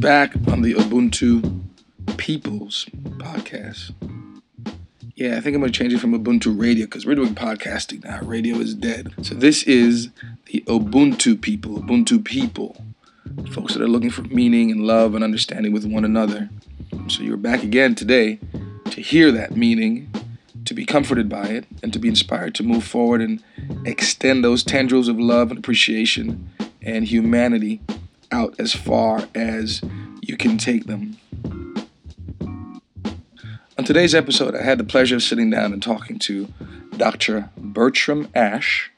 back on the Ubuntu Peoples podcast. Yeah, I think I'm going to change it from Ubuntu Radio because we're doing podcasting now. Radio is dead. So this is the Ubuntu people, Ubuntu people, folks that are looking for meaning and love and understanding with one another. So you're back again today to hear that meaning, to be comforted by it, and to be inspired to move forward and extend those tendrils of love and appreciation and humanity out as far as you can take them. On today's episode, I had the pleasure of sitting down and talking to Dr. Bertram Ashe,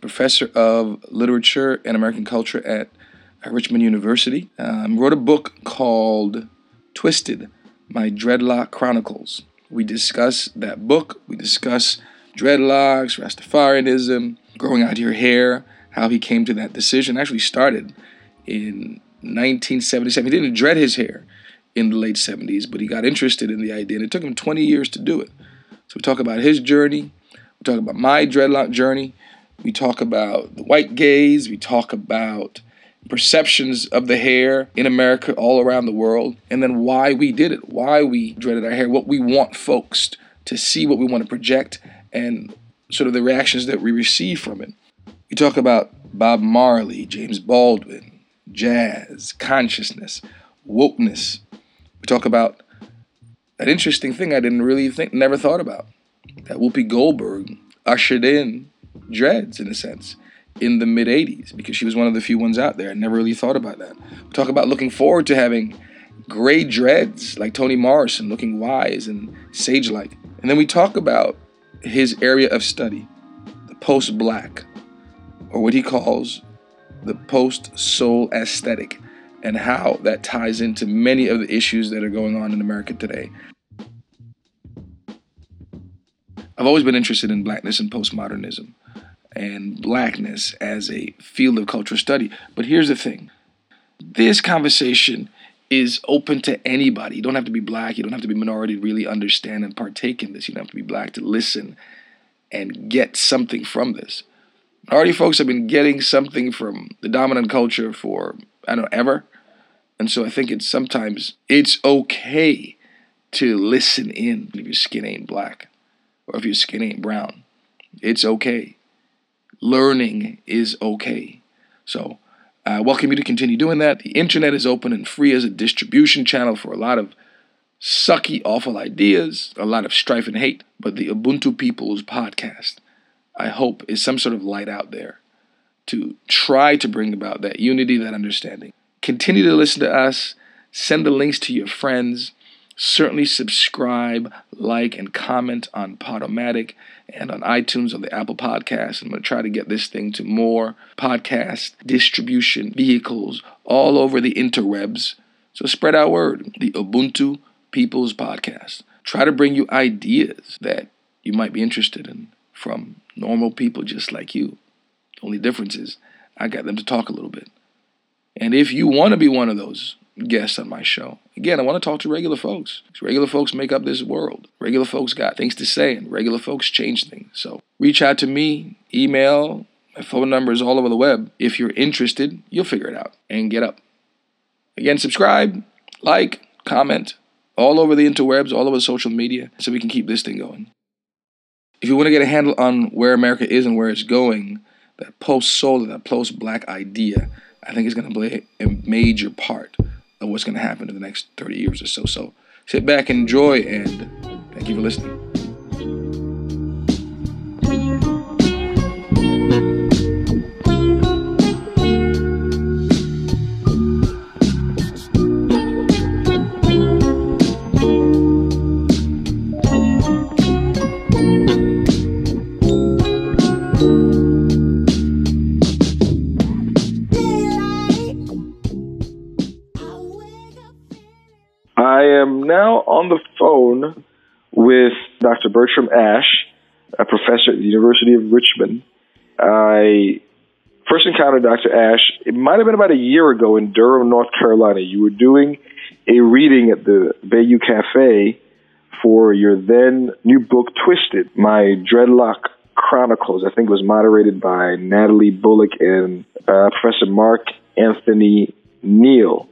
professor of literature and American culture at Richmond University. Um, wrote a book called Twisted My Dreadlock Chronicles. We discuss that book, we discuss dreadlocks, Rastafarianism, growing out your hair, how he came to that decision. Actually, started in 1977. He didn't dread his hair in the late 70s, but he got interested in the idea, and it took him 20 years to do it. So we talk about his journey, we talk about my dreadlock journey, we talk about the white gaze, we talk about perceptions of the hair in America all around the world, and then why we did it, why we dreaded our hair, what we want folks to see, what we want to project, and sort of the reactions that we receive from it. We talk about Bob Marley, James Baldwin, jazz, consciousness, wokeness. We talk about that interesting thing I didn't really think, never thought about. That Whoopi Goldberg ushered in dreads, in a sense, in the mid 80s, because she was one of the few ones out there. I never really thought about that. We talk about looking forward to having gray dreads like Toni Morrison, looking wise and sage like. And then we talk about his area of study, the post black, or what he calls the post soul aesthetic, and how that ties into many of the issues that are going on in America today. I've always been interested in blackness and postmodernism and blackness as a field of cultural study. But here's the thing this conversation is open to anybody. You don't have to be black, you don't have to be minority to really understand and partake in this. You don't have to be black to listen and get something from this. Minority folks have been getting something from the dominant culture for I don't know ever. And so I think it's sometimes it's okay to listen in if your skin ain't black or if your skin ain't brown. It's okay. Learning is okay. So I welcome you to continue doing that. The internet is open and free as a distribution channel for a lot of sucky, awful ideas, a lot of strife and hate. But the Ubuntu People's podcast, I hope, is some sort of light out there to try to bring about that unity, that understanding. Continue to listen to us. Send the links to your friends. Certainly subscribe, like, and comment on Podomatic and on iTunes on the Apple Podcast. I'm going to try to get this thing to more podcast distribution vehicles all over the interwebs. So spread our word. The Ubuntu People's Podcast. Try to bring you ideas that you might be interested in from normal people just like you. The only difference is I got them to talk a little bit. And if you want to be one of those guests on my show, again, I want to talk to regular folks. Regular folks make up this world. Regular folks got things to say, and regular folks change things. So reach out to me, email, my phone number is all over the web. If you're interested, you'll figure it out and get up. Again, subscribe, like, comment, all over the interwebs, all over social media, so we can keep this thing going. If you want to get a handle on where America is and where it's going, that post soul, that post black idea, I think is going to play a major part of what's going to happen in the next 30 years or so. So sit back, enjoy, and thank you for listening. Professor at the University of Richmond. I first encountered Dr. Ashe, it might have been about a year ago in Durham, North Carolina. You were doing a reading at the Beyu Caffe for your then new book, Twisted, My Dreadlock Chronicles. I think it was moderated by Natalie Bullock and uh, Professor Mark Anthony Neal.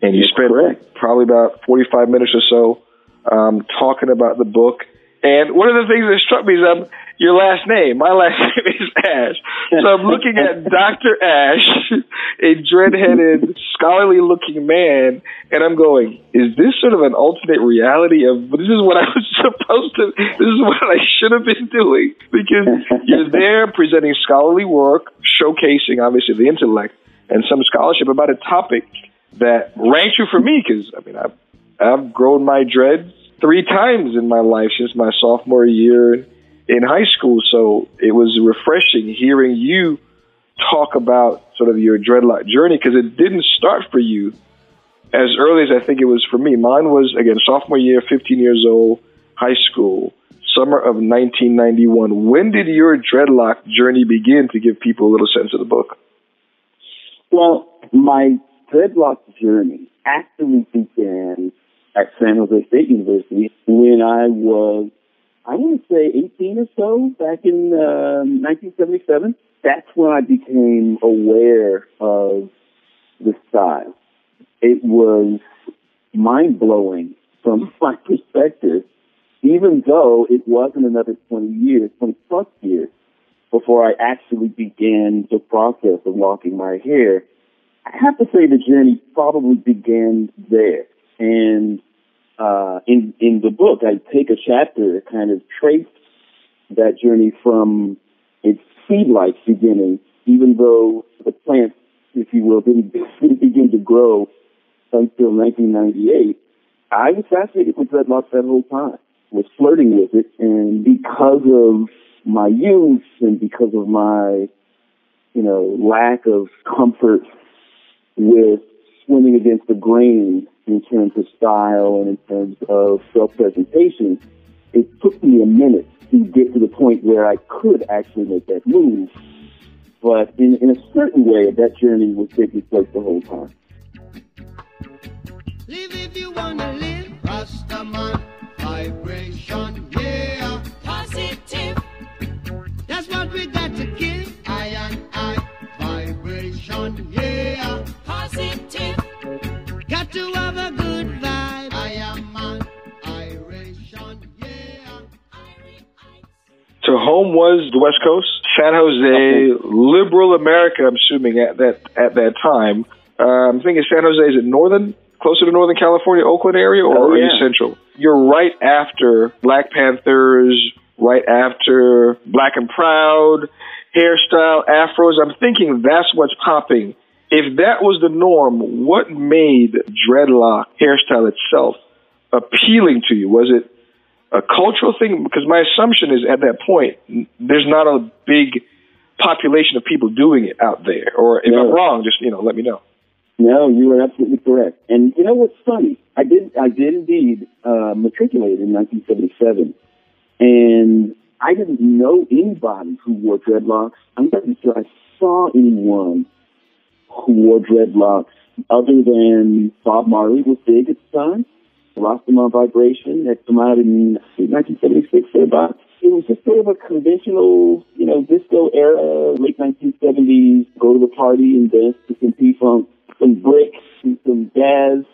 and you spent correct. probably about 45 minutes or so um, talking about the book. And one of the things that struck me is um, your last name. My last name is Ash. So I'm looking at Dr. Ashe, a dread-headed, scholarly-looking man, and I'm going, is this sort of an alternate reality of, this is what I was supposed to, this is what I should have been doing? Because you're there presenting scholarly work, showcasing, obviously, the intellect and some scholarship about a topic that rang true for me, because, I mean, I've, I've grown my dreads three times in my life since my sophomore year in high school. So it was refreshing hearing you talk about sort of your dreadlock journey because it didn't start for you as early as I think it was for me. Mine was, again, sophomore year, 15 years old, high school, summer of 1991. When did your dreadlock journey begin to give people a little sense of the book? Well, my dreadlock journey actually began at San Jose State University when I was I want to say 18 or so back in uh, 1977. That's when I became aware of the style. It was mind blowing from my perspective, even though it wasn't another 20 years, 20 plus years before I actually began the process of locking my hair. I have to say the journey probably began there. And uh, in in the book, I take a chapter kind of trace that journey from its seed-like beginning, even though the plant, if you will, didn't, didn't begin to grow until 1998. I was fascinated with dreadlocks that whole time, was flirting with it, and because of my youth and because of my, you know, lack of comfort with swimming against the grain in terms of style and in terms of self-presentation, it took me a minute to get to the point where I could actually make that move. But in, in a certain way, that journey was taking place the whole time. Live if you wanna live, Rastaman, vibration, yeah, So home was the West Coast, San Jose, liberal America. I'm assuming at that at that time. Uh, I'm thinking San Jose is it northern, closer to Northern California, Oakland area, or oh, yeah. are you central? You're right after Black Panthers, right after Black and Proud, hairstyle, afros. I'm thinking that's what's popping if that was the norm, what made dreadlock hairstyle itself appealing to you? Was it a cultural thing? Because my assumption is at that point, there's not a big population of people doing it out there. Or if no. I'm wrong, just you know, let me know. No, you are absolutely correct. And you know what's funny? I did, I did indeed uh, matriculate in 1977, and I didn't know anybody who wore dreadlocks. I'm not sure I saw anyone who wore dreadlocks other than Bob Marley was big at the time. Rastaman Vibration had come out in 1976 or about. It was just sort of a conventional, you know, disco era, late 1970s, go to the party and dance to some P-Funk, some bricks, and some jazz,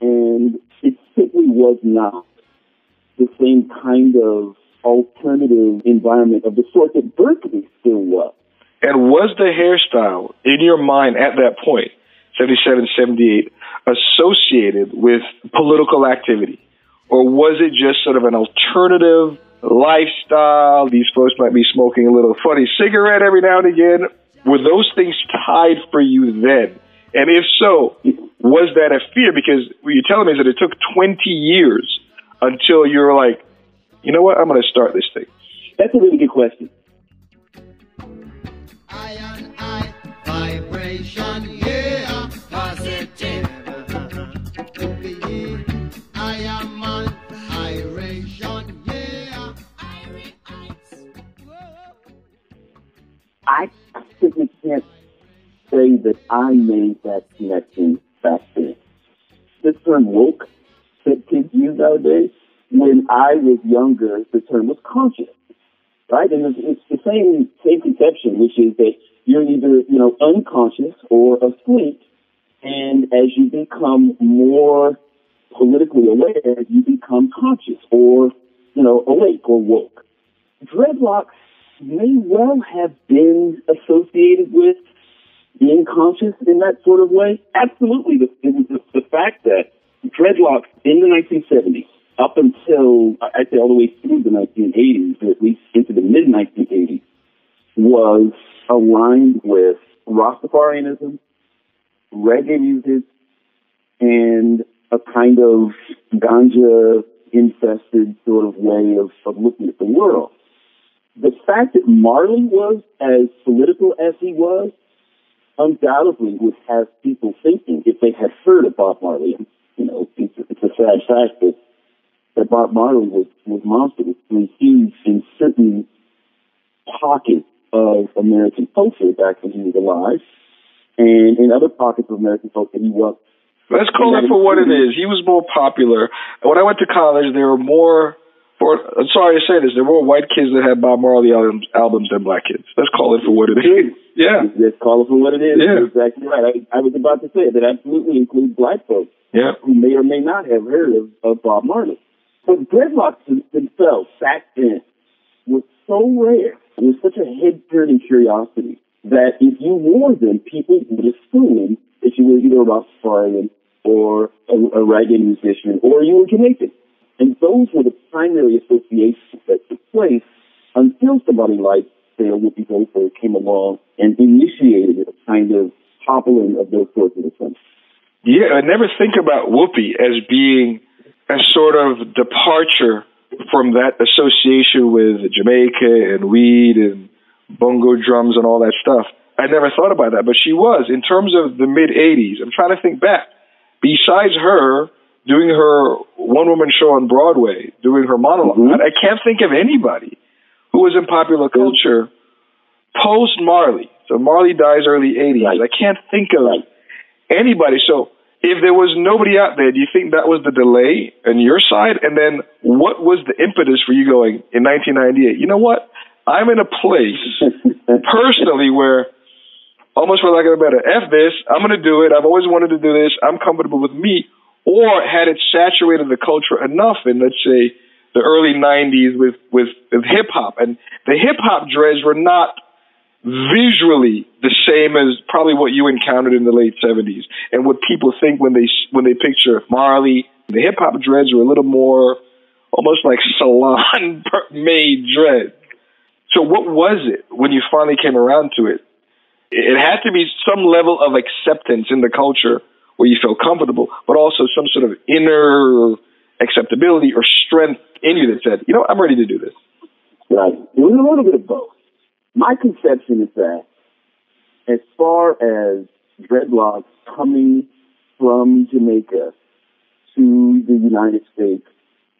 and it simply was not the same kind of alternative environment of the sort that Berkeley still was. And was the hairstyle in your mind at that point, 77, 78, associated with political activity? Or was it just sort of an alternative lifestyle? These folks might be smoking a little funny cigarette every now and again. Were those things tied for you then? And if so, was that a fear? Because what you're telling me is that it took 20 years until you're like, you know what, I'm going to start this thing. That's a really good question. vibration, Simply can't say that I made that connection back then. The term woke that kids use nowadays, when I was younger, the term was conscious, right? And it's, it's the same same conception, which is that you're either, you know, unconscious or asleep And as you become more politically aware, you become conscious or, you know, awake or woke. Dreadlocks may well have been associated with being conscious in that sort of way. Absolutely. The, the, the fact that dreadlocks in the 1970s, up until, I'd say all the way through the 1980s, or at least into the mid 1980s, was aligned with Rastafarianism, reggae music, and a kind of ganja infested sort of way of, of looking at the world. The fact that Marley was as political as he was undoubtedly would have people thinking if they had heard of Bob Marley. You know, it's, it's a sad fact that, that Bob Marley was, was monster, was huge in certain pockets of American culture back when he was alive. And in other pockets of American culture, he was. Let's call it for what it is. He was more popular. When I went to college, there were more. For, I'm sorry to say this, there were more white kids that had Bob Marley albums, albums than black kids. Let's call it for what it is. Yeah. Let's call it for what it is. Yeah. You're exactly right. I, I was about to say that absolutely includes black folks Yeah. who may or may not have heard of, of Bob Marley. But dreadlocks themselves back then were so rare. It was such a head-turning curiosity that if you wore them, people would assume that you were either a Rastafarian or a, a reggae musician or you were Jamaican. And those were the primary associations that took place until somebody like, say, Whoopi Goldberg came along and initiated a kind of toppling of those sorts of assumptions. Yeah, I never think about Whoopi as being a sort of departure from that association with Jamaica and weed and bongo drums and all that stuff. I never thought about that, but she was. In terms of the mid 80s, I'm trying to think back. Besides her doing her one woman show on Broadway, doing her monologue, Mhm. I can't think of anybody who was in popular culture post Marley. So Marley dies early 80s. Right. I can't think of Right. anybody. So if there was nobody out there, do you think that was the delay on your side? And then what was the impetus for you going in 1998? You know what? I'm in a place personally where almost for lack of a better, F this, I'm going to do it. I've always wanted to do this. I'm comfortable with me. Or had it saturated the culture enough in, let's say, the early 90s with, with, with hip hop. And the hip hop dreads were not visually the same as probably what you encountered in the late 70s and what people think when they when they picture Marley. The hip hop dreads were a little more almost like salon made dreads. So what was it when you finally came around to it? It had to be some level of acceptance in the culture where you feel comfortable, but also some sort of inner acceptability or strength in you that said, you know, I'm ready to do this. Right. It was a little bit of both. My conception is that as far as dreadlocks coming from Jamaica to the United States,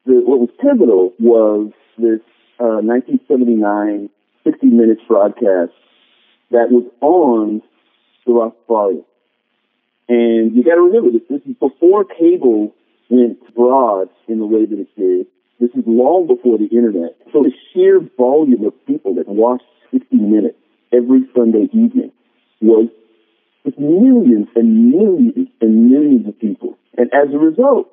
the, what was pivotal was this uh, 1979 60 Minutes broadcast that was on the Rastafarian. And you got to remember this. This is before cable went broad in the way that it did. This is long before the internet. So the sheer volume of people that watched 60 Minutes every Sunday evening was millions and millions and millions of people. And as a result,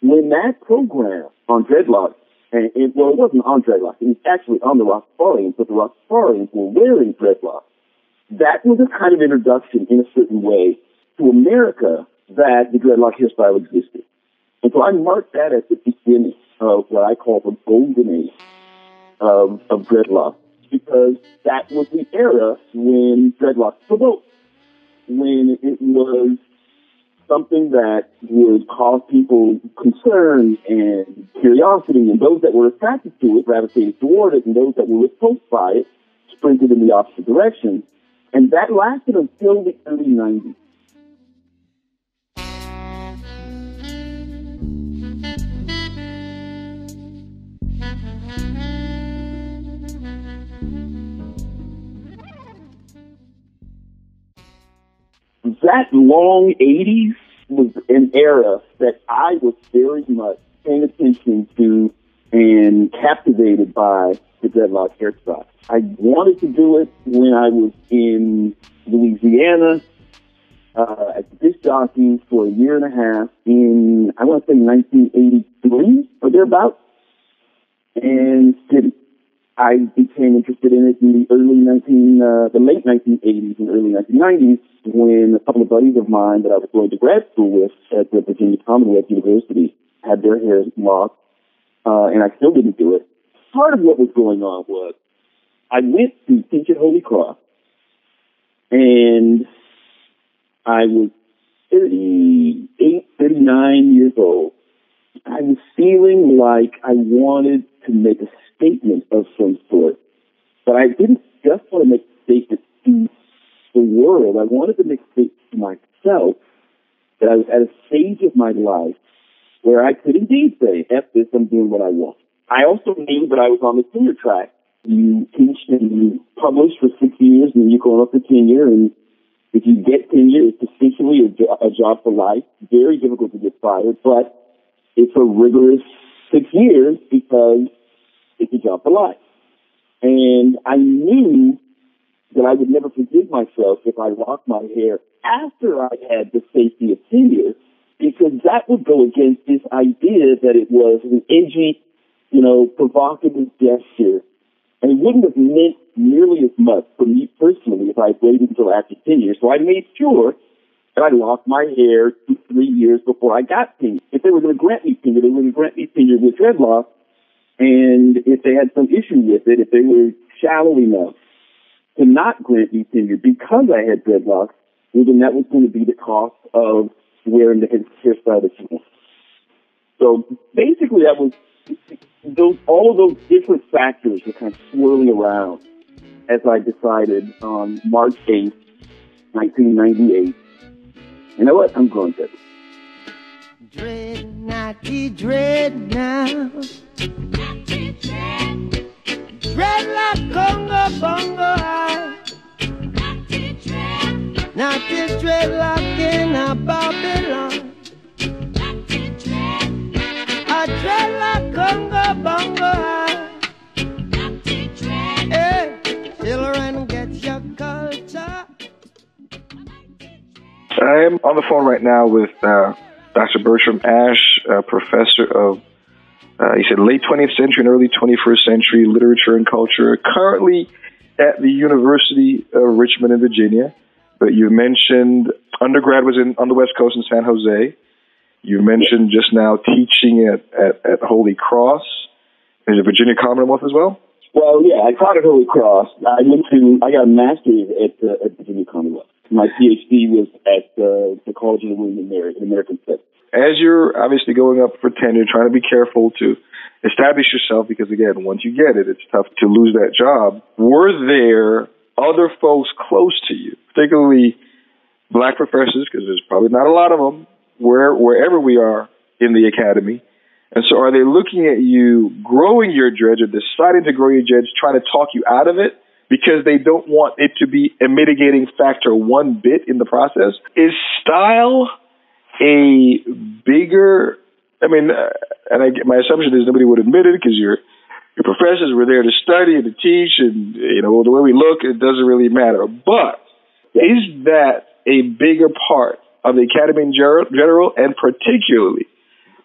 when that program on dreadlocks, and it, well, it wasn't on dreadlocks, it was actually on the Rastafarians, but the Rastafarians were wearing dreadlocks. That was a kind of introduction in a certain way to America that the dreadlock hairstyle existed. And so I mark that as the beginning of what I call the golden age of, of dreadlock because that was the era when dreadlocks provoked, when it was something that would cause people concern and curiosity, and those that were attracted to it gravitated toward it, and those that were repulsed by it sprinted in the opposite direction. And that lasted until the early 90s. That long 80s was an era that I was very much paying attention to and captivated by the dreadlock hairstyle. I wanted to do it when I was in Louisiana. uh, as disc jockey for a year and a half in, I want to say 1983 or thereabouts. And did I became interested in it in the early 19, uh, the late 1980s and early 1990s when a couple of buddies of mine that I was going to grad school with at the Virginia Commonwealth University had their hair locked, uh, and I still didn't do it. Part of what was going on was I went to teach at Holy Cross, and I was 38, 39 years old. I was feeling like I wanted to make a statement of some sort. But I didn't just want to make a statement to the world. I wanted to make a statement to myself that I was at a stage of my life where I could indeed say, F this, I'm doing what I want. I also knew that I was on the tenure track. You teach and you publish for six years and you go up to tenure and if you get tenure, it's essentially a, a job for life. Very difficult to get fired, but it's a rigorous six years because it's a job for life. And I knew that I would never forgive myself if I locked my hair after I had the safety of tenure, because that would go against this idea that it was an edgy, you know, provocative gesture. And it wouldn't have meant nearly as much for me personally if I waited until after tenure. So I made sure that I locked my hair two, three years before I got tenure. If they were going to grant me tenure, they to grant me tenure with dreadlocks and if they had some issue with it, if they were shallow enough to not grant me tenure because I had dreadlocks, well, then that was going to be the cost of wearing the hairstyle that you want. So basically, that was those all of those different factors were kind of swirling around as I decided on March 8th, 1998. You know what? I'm going to. Dread naughty dread now. Dreadlock Congo Bongo I. Naughty dreadlock in a Babylon. A dreadlock Congo Bongo I. Hey, children, get your culture. I am on the phone right now with uh, Dr. Bertram Ashe, uh, professor of, uh, he said, late 20th century and early 21st century literature and culture, currently at the University of Richmond in Virginia. But you mentioned undergrad was in on the West Coast in San Jose. You mentioned just now teaching at, at, at Holy Cross. Is it Virginia Commonwealth as well? Well, yeah, I taught at Holy Cross. I went to, I got a master's at, uh, at Virginia Commonwealth. My PhD was at uh, the College of the William and Mary in American Studies. As you're obviously going up for tenure, trying to be careful to establish yourself because again, once you get it, it's tough to lose that job. Were there other folks close to you, particularly black professors, because there's probably not a lot of them where wherever we are in the academy. And so, are they looking at you growing your dredge or deciding to grow your dredge, trying to talk you out of it? Because they don't want it to be a mitigating factor one bit in the process. Is style a bigger. I mean, uh, and I, my assumption is nobody would admit it because your your professors were there to study and to teach, and you know the way we look, it doesn't really matter. But is that a bigger part of the academy in general, and particularly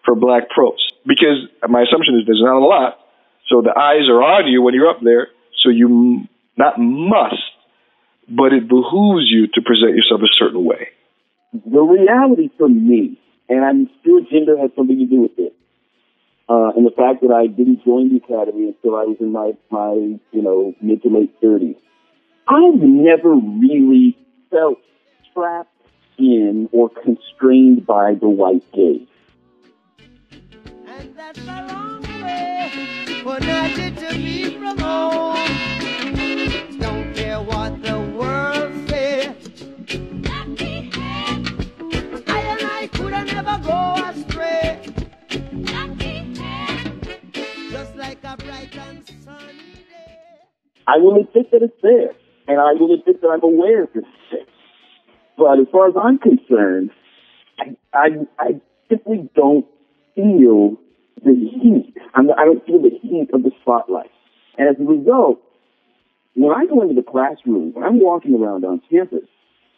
for black pros? Because my assumption is there's not a lot, so the eyes are on you when you're up there. So you not must, but it behooves you to present yourself a certain way. The reality for me, and I'm sure gender has something to do with it, uh, and the fact that I didn't join the academy until I was in my, my you know, mid to late 30s, I've never really felt trapped in or constrained by the white gaze. And that's a long way for to be from home. Don't care what the world I will admit that it's there, and I will admit that I'm aware of this there. But as far as I'm concerned, I, I, I simply don't feel the heat. I'm, I don't feel the heat of the spotlight. And as a result, when I go into the classroom, when I'm walking around on campus,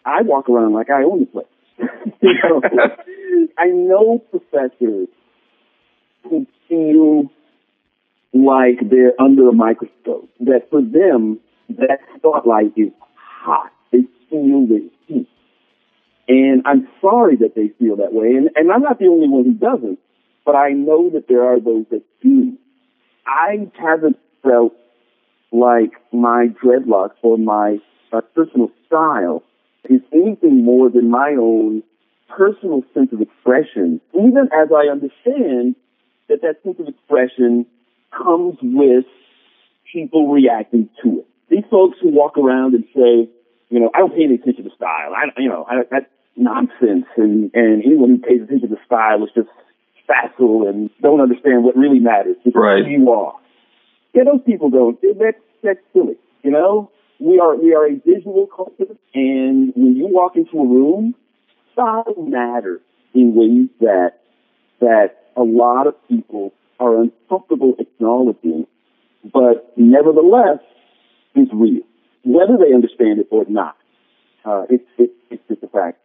I walk around like I own the place. you know, I know professors who feel like they're under a microscope. That for them, that spotlight is hot. They feel the heat. And I'm sorry that they feel that way. And, and I'm not the only one who doesn't, but I know that there are those that do. I haven't felt like my dreadlocks or my uh, personal style is anything more than my own personal sense of expression, even as I understand that that sense of expression comes with people reacting to it. These folks who walk around and say, you know, I don't pay any attention to style. I, you know, I, that's nonsense. And, and anyone who pays attention to style is just facile and don't understand what really matters. It's right. who you are. Yeah, those people don't. That's, that's silly. You know, we are, we are a visual culture. And when you walk into a room, style matters in ways that, that a lot of people are uncomfortable acknowledging, but nevertheless is real, whether they understand it or not. Uh, it's, it's, it's just a fact.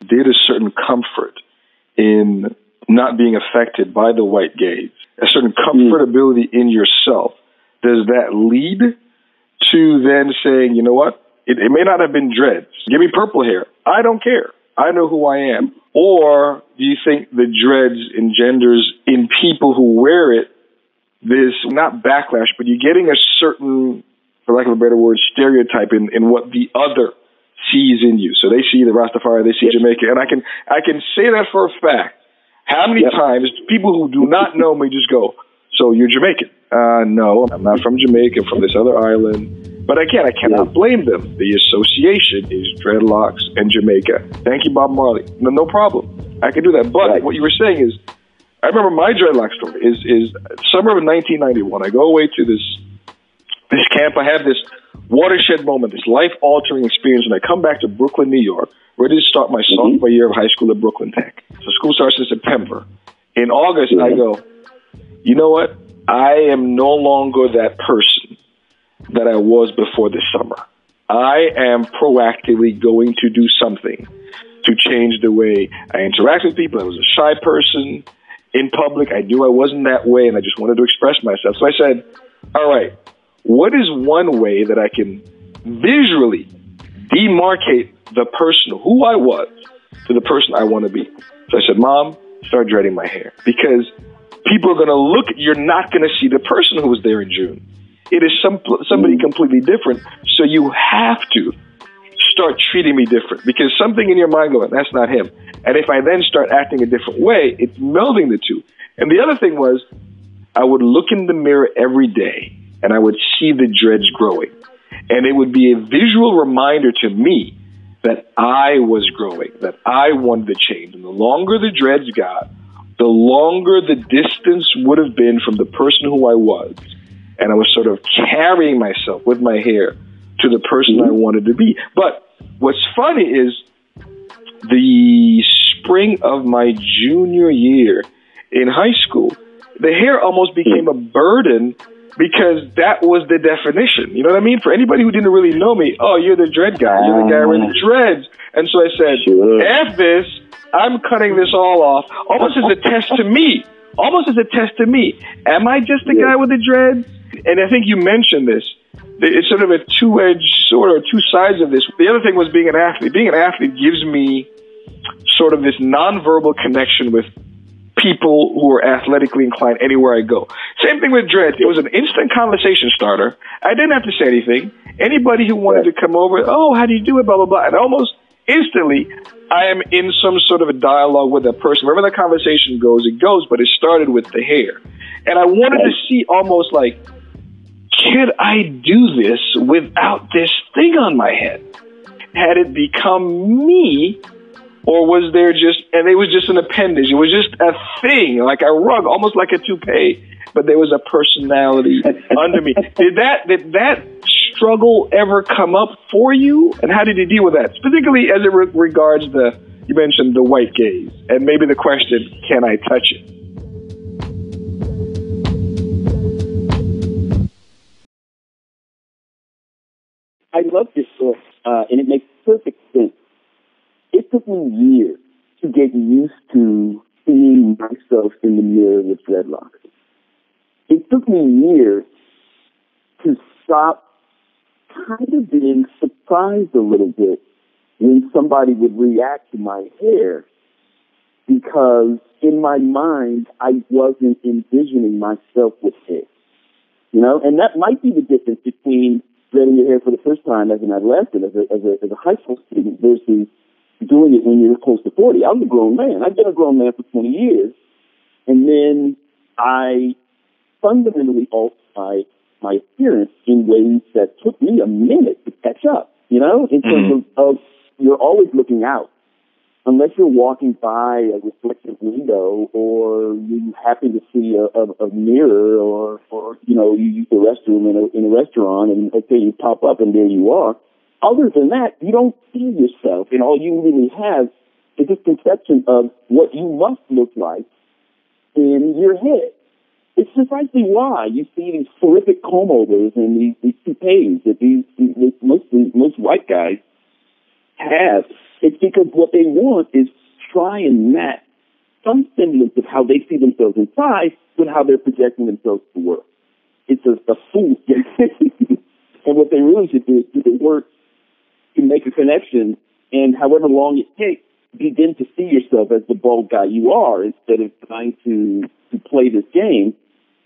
There is certain comfort in not being affected by the white gaze, a certain comfortability in yourself. Does that lead to then saying, you know what? It, it may not have been dreads. Give me purple hair. I don't care. I know who I am. Or do you think the dreads engenders in people who wear it this not backlash, but you're getting a certain, for lack of a better word, stereotype in, in what the other sees in you. So they see the Rastafari, they see Jamaica, and I can I can say that for a fact. How many Yep. times people who do not know me just go, "So you're Jamaican?" Uh, no, I'm not from Jamaica. I'm from this other island. But again, I cannot blame them. The association is dreadlocks and Jamaica. Thank you, Bob Marley. No, no problem. I can do that. But Right. what you were saying is, I remember my dreadlock story is is summer of 1991. I go away to this this camp. I have this watershed moment, this life altering experience, and I come back to Brooklyn, New York, ready to start my mm-hmm. sophomore year of high school at Brooklyn Tech. So school starts in September. In August, I go, you know what? I am no longer that person that I was before this summer. I am proactively going to do something to change the way I interact with people. I was a shy person in public. I knew I wasn't that way, and I just wanted to express myself. So I said, all right, what is one way that I can visually demarcate the person who I was to the person I want to be? So I said, Mom, start dreading my hair because people are going to look, you're not going to see the person who was there in June. It is some, somebody mm. completely different. So you have to start treating me different because something in your mind going, that's not him. And if I then start acting a different way, it's melding the two. And the other thing was, I would look in the mirror every day and I would see the dreads growing. And it would be a visual reminder to me that I was growing, that I wanted to change. And the longer the dreads got, the longer the distance would have been from the person who I was. And I was sort of carrying myself with my hair to the person I mm-hmm. wanted to be. But what's funny is the spring of my junior year in high school, the hair almost became a burden because that was the definition. You know what I mean? For anybody who didn't really know me, oh, you're the dread guy. You're the guy with the dreads. And so I said, Sure. F this. I'm cutting this all off, almost as a test to me. Almost as a test to me. Am I just the guy with the dreads? And I think you mentioned this. It's sort of a two-edged sword or two sides of this. The other thing was being an athlete. Being an athlete gives me sort of this nonverbal connection with people who are athletically inclined anywhere I go. Same thing with dreads. It was an instant conversation starter. I didn't have to say anything. Anybody who wanted to come over, oh, how do you do it, blah, blah, blah. And almost instantly, I am in some sort of a dialogue with that person. Wherever the conversation goes, it goes, but it started with the hair. And I wanted to see almost like, can I do this without this thing on my head? Had it become me, or was there just and it was just an appendage. It was just a thing like a rug almost like a toupee but there was a personality under me. Did that did that struggle ever come up for you? And how did you deal with that? Particularly as it re- regards the you mentioned the white gaze and maybe the question can i touch it I love this book, uh, and it makes perfect sense it took me years to get used to seeing myself in the mirror with dreadlocks. It took me years to stop kind of being surprised a little bit when somebody would react to my hair because in my mind I wasn't envisioning myself with hair. You know, and that might be the difference between dreading your hair for the first time as an adolescent, as a, as a, as a high school student versus doing it when you're close to 40. I'm a grown man. I've been a grown man for 20 years. And then I fundamentally altered my, my appearance in ways that took me a minute to catch up, you know, in terms Mhm. of, of you're always looking out. Unless you're walking by a reflective window or you happen to see a, a, a mirror or, or, you know, you use the restroom in a, in a restaurant and okay, you pop up and there you are. Other than that, you don't see yourself and all you really have is this conception of what you must look like in your head. It's precisely why you see these horrific comb overs and these, these toupees that these, these most most white guys have. It's because what they want is try and match some semblance of how they see themselves inside with how they're projecting themselves to work. It's a, a fool. and what they really should do is do the work to make a connection and however long it takes, begin to see yourself as the bald guy you are instead of trying to, to play this game.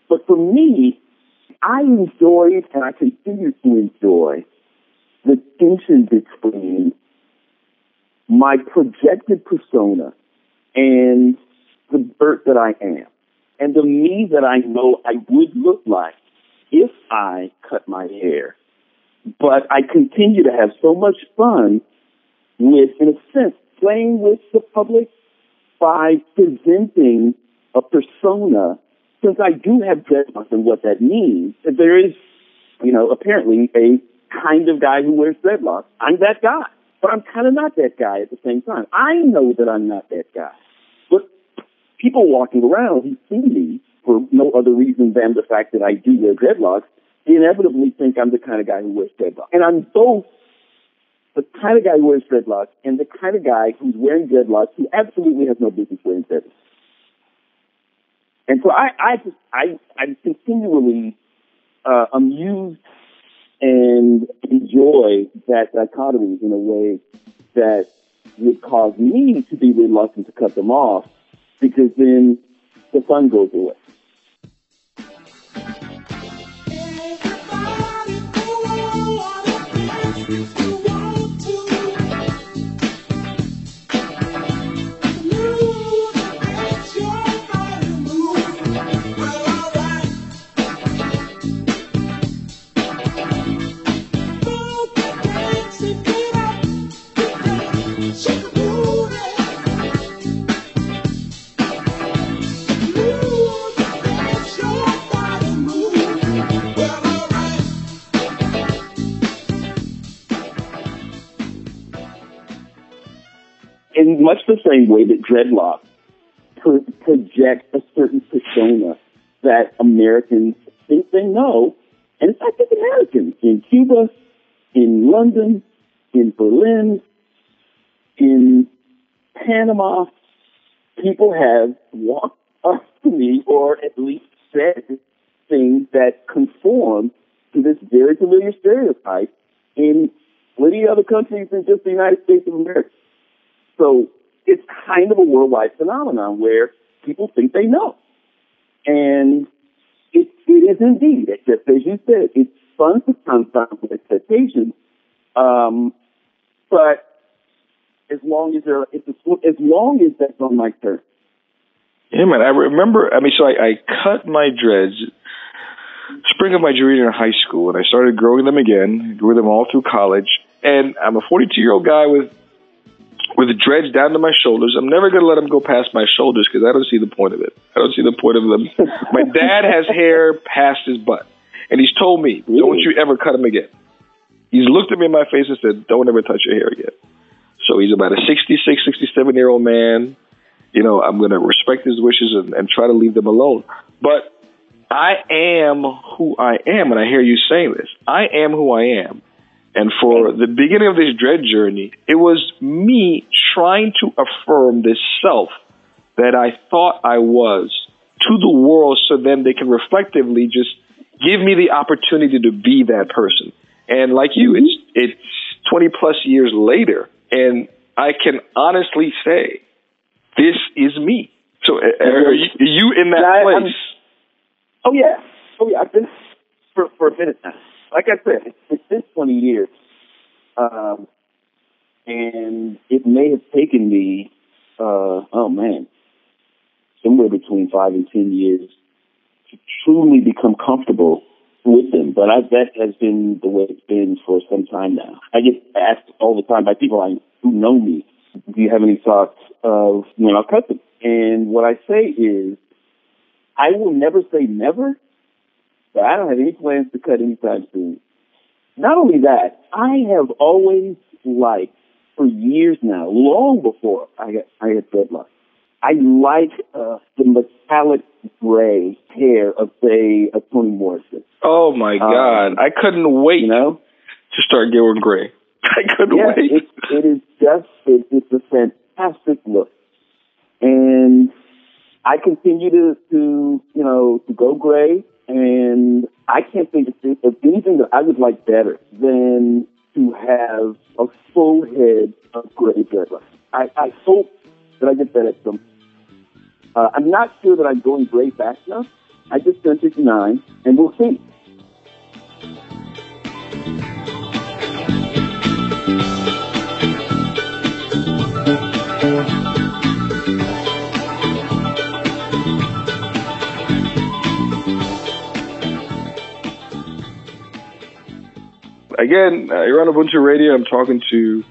But for me, I enjoyed and I continue to enjoy the tension between my projected persona and the Bert that I am and the me that I know I would look like if I cut my hair. But I continue to have so much fun with, in a sense, playing with the public by presenting a persona, since I do have dreadlocks and what that means. There is, you know, apparently a kind of guy who wears dreadlocks. I'm that guy, but I'm kind of not that guy at the same time. I know that I'm not that guy, but people walking around who see me for no other reason than the fact that I do wear dreadlocks inevitably think I'm the kind of guy who wears dreadlocks. And I'm both the kind of guy who wears dreadlocks and the kind of guy who's wearing dreadlocks who absolutely has no business wearing dreadlocks. And so I, I just, I, I'm continually uh, amused and enjoy that dichotomy in a way that would cause me to be reluctant to cut them off because then the fun goes away. In much the same way that dreadlocks pro- project a certain persona that Americans think they know, and it's not just Americans. In Cuba, in London, in Berlin, in Panama, people have walked up to me or at least said things that conform to this very familiar stereotype in many other countries than just the United States of America. So it's kind of a worldwide phenomenon where people think they know. And it, it is indeed, just as you said, it's fun to confound with expectations. Um, but as long as there, it's as long as that's on my turn. Yeah, man. I remember. I mean, so I, I cut my dreads spring of my junior in high school, and I started growing them again. Grew them all through college, and I'm a 42 year old guy with with the dreads down to my shoulders. I'm never going to let them go past my shoulders because I don't see the point of it. I don't see the point of them. my dad has hair past his butt, and he's told me, "Don't you ever cut him again." He's looked at me in my face and said, "Don't ever touch your hair again." So he's about a 66, 67 year old man. You know, I'm going to respect his wishes and, and try to leave them alone. But I am who I am, and I hear you saying this. I am who I am, And for the beginning of this dread journey, it was me trying to affirm this self that I thought I was to the world so then they can reflectively just give me the opportunity to be that person. And like you, it's it's 20 plus years later and I can honestly say this is me. So are you, are you in that I- I'm- place? Oh yeah, oh yeah. I've been for for a minute now. Like I said, it's, it's been 20 years, um, and it may have taken me, uh, oh man, somewhere between five and 10 years to truly become comfortable with them. But I, that has been the way it's been for some time now. I get asked all the time by people I, who know me, do you have any thoughts of when I'll? And what I say is, I will never say never, but I don't have any plans to cut anytime soon. Not only that, I have always liked for years now, long before I had, I had dreadlocks. I like uh, the metallic gray hair of, say, a Toni Morrison. Oh my God. Um, I couldn't wait You know, to start going gray. I couldn't yeah, wait. it, it is just it, it's a fantastic look, and I continue to to you know to go gray, and I can't think of, anything that I would like better than to have a full head of gray dreadlocks. I, I hope that I get that at some. Uh, I'm not sure that I'm going gray fast enough. I just turned 59, and we'll see. Again, uh, you're on Ubuntu Radio. I'm talking to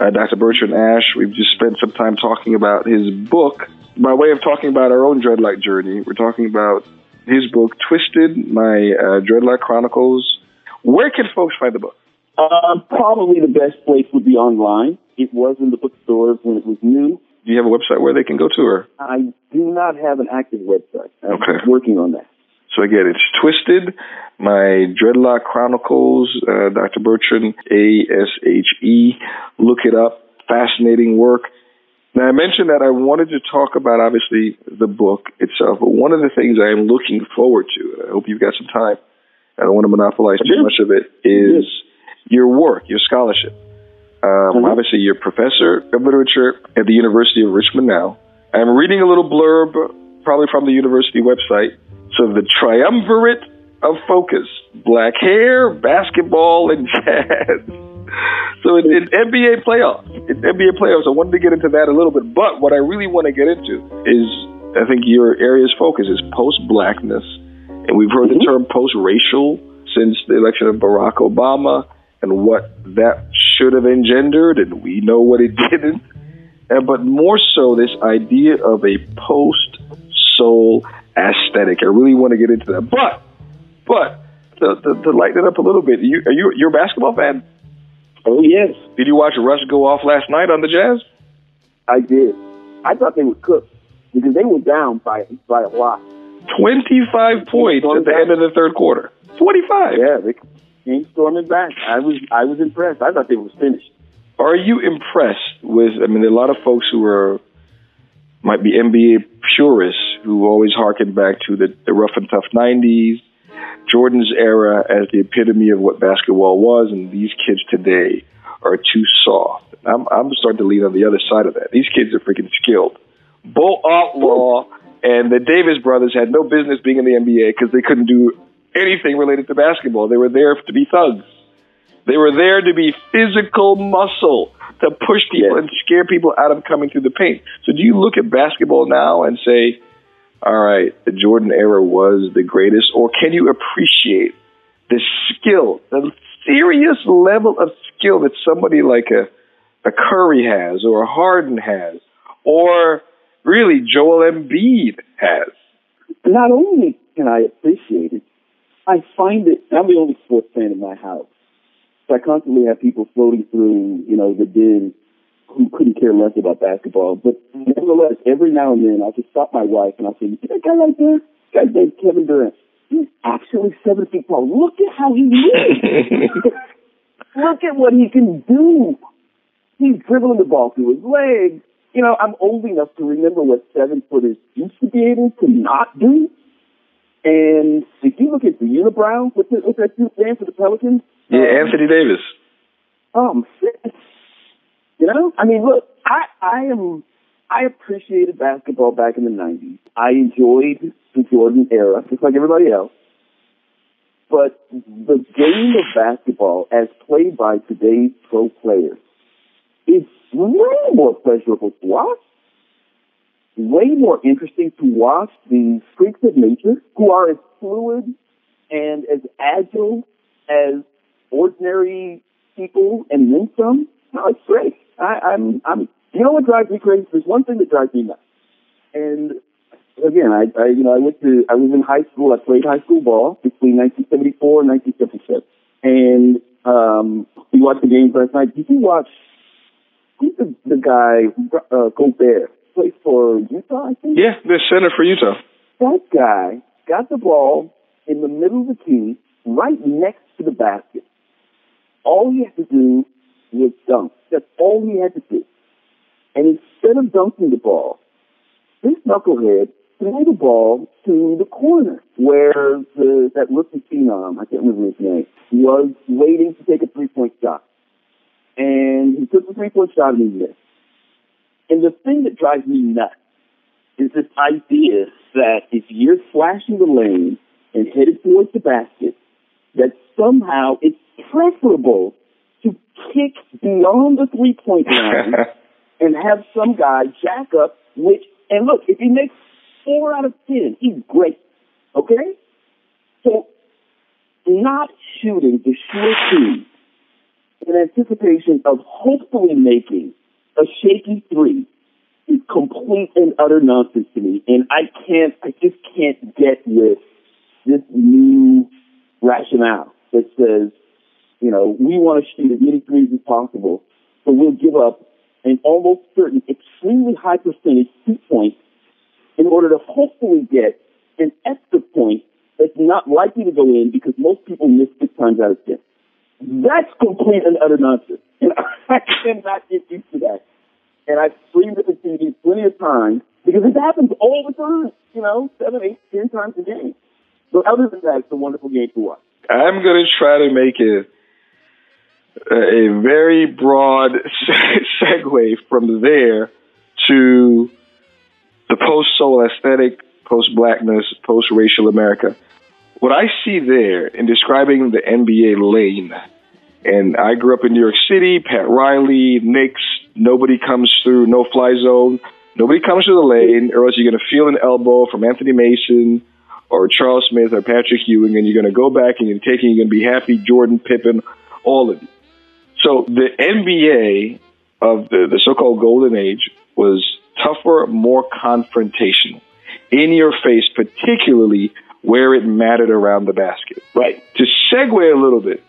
uh, Dr. Bertrand Ash. We've just spent some time talking about his book. By way of talking about our own dreadlock journey, we're talking about his book, Twisted, my uh, Dreadlock Chronicles. Where can folks find the book? Uh, probably the best place would be online. It was in the bookstores when it was new. Do you have a website where they can go to, or I do not have an active website. I'm Okay. working on that. So again, it's Twisted, my Dreadlock Chronicles, uh, Dr. Bertrand, A-S-H-E. Look it up. Fascinating work. Now, I mentioned that I wanted to talk about, obviously, the book itself, but one of the things I am looking forward to, and I hope you've got some time, I don't want to monopolize too much of it, is your work, your scholarship. Um, Mhm. Obviously, you're a professor of literature at the University of Richmond now. I'm reading a little blurb, probably from the university website. So, the triumvirate of focus black hair, basketball, and jazz. So, it's, it's NBA playoffs. It's NBA playoffs. I wanted to get into that a little bit. But what I really want to get into is I think your area's focus is post blackness. And we've heard the Mhm. term post racial since the election of Barack Obama and what that should have engendered, and we know what it didn't. And, but more so, this idea of a post soul aesthetic. I really want to get into that. But, but to, to, to lighten it up a little bit, you, are you you're a basketball fan? Oh yes, Did you watch Russ go off last night on the Jazz? I did. I thought they would cook because they were down by by a lot. 25 points at the end of the third quarter. 25. Yeah, they came storming back. I was I was impressed. I thought they were finished. Are you impressed with? I mean, there are a lot of folks who are might be NBA purists who always harken back to the, the rough and tough '90s, Jordan's era as the epitome of what basketball was, and these kids today are too soft. I'm, I'm starting to lean on the other side of that. These kids are freaking skilled. Bo Outlaw and the Davis brothers had no business being in the NBA because they couldn't do anything related to basketball. They were there to be thugs. They were there to be physical muscle to push people Yes. and scare people out of coming through the paint. So do you look at basketball now and say, all right, the Jordan era was the greatest, or can you appreciate the skill, the serious level of skill that somebody like a, a Curry has, or a Harden has, or really Joel Embiid has? Not only can I appreciate it, I find it. I'm the only sports fan in my house, so I constantly have people floating through, you know, the din who couldn't care less about basketball. But nevertheless, every now and then I'll just stop my wife and I'll say, "You see that guy right there? This guy's named Kevin Durant. He's actually seven feet tall. Look at how he moves." look at what he can do. He's dribbling the ball through his legs. You know, I'm old enough to remember what seven footers used to be able to not do. And if you look at the unibrow, what's, the, what's that dude's name for the Pelicans? Yeah, Um, Anthony Davis. um, you know, I mean, look, I, I am, I appreciated basketball back in the '90s. I enjoyed the Jordan era, just like everybody else. But the game of basketball, as played by today's pro players, is way more pleasurable to watch. Way more interesting to watch these freaks of nature who are as fluid and as agile as ordinary people and then some. No, it's great. I, I'm, I'm, you know what drives me crazy? There's one thing that drives me nuts. And again, I, I, you know, I went to, I was in high school. I played high school ball between 1974 and 1977. And, um, we watched the games last night. Did you watch, who's the, the guy, uh, Gobert, plays for Utah, I think? Yeah, the center for Utah. That guy got the ball in the middle of the key, right next to the basket. All he had to do was dunk. That's all he had to do. And instead of dunking the ball, this knucklehead threw the ball to the corner where the, that rookie phenom, I can't remember his name, was waiting to take a three-point shot. And he took the three-point shot and he missed. And the thing that drives me nuts is this idea that if you're flashing the lane and headed towards the basket, that somehow it's preferable to kick beyond the three point line and have some guy jack up, which, and look, if he makes four out of ten, he's great. Okay? So, not shooting the sure two in anticipation of hopefully making a shaky three is complete and utter nonsense to me. And I can't, I just can't get with this new rationale that says, you know, we want to shoot as many threes as possible, so we'll give up an almost certain extremely high percentage two points in order to hopefully get an extra point that's not likely to go in because most people miss six times out of ten. That's complete and utter nonsense. And I cannot get used to that. And I've screamed at the TV plenty of times because it happens all the time, you know, seven, eight, ten times a game. But other than that, it's a wonderful game to watch. I'm going to try to make it a, very broad segue from there to the post soul aesthetic, post blackness, post racial America. What I see there in describing the NBA lane, and I grew up in New York City, Pat Riley, Knicks, nobody comes through, no fly zone, nobody comes through the lane, or else you're going to feel an elbow from Anthony Mason or Charles Smith or Patrick Ewing, and you're going to go back and you're taking, you're going to be happy, Jordan, Pippen, all of you. So the NBA of the, the so-called golden age was tougher, more confrontational, in your face, particularly where it mattered around the basket. Right. To segue a little bit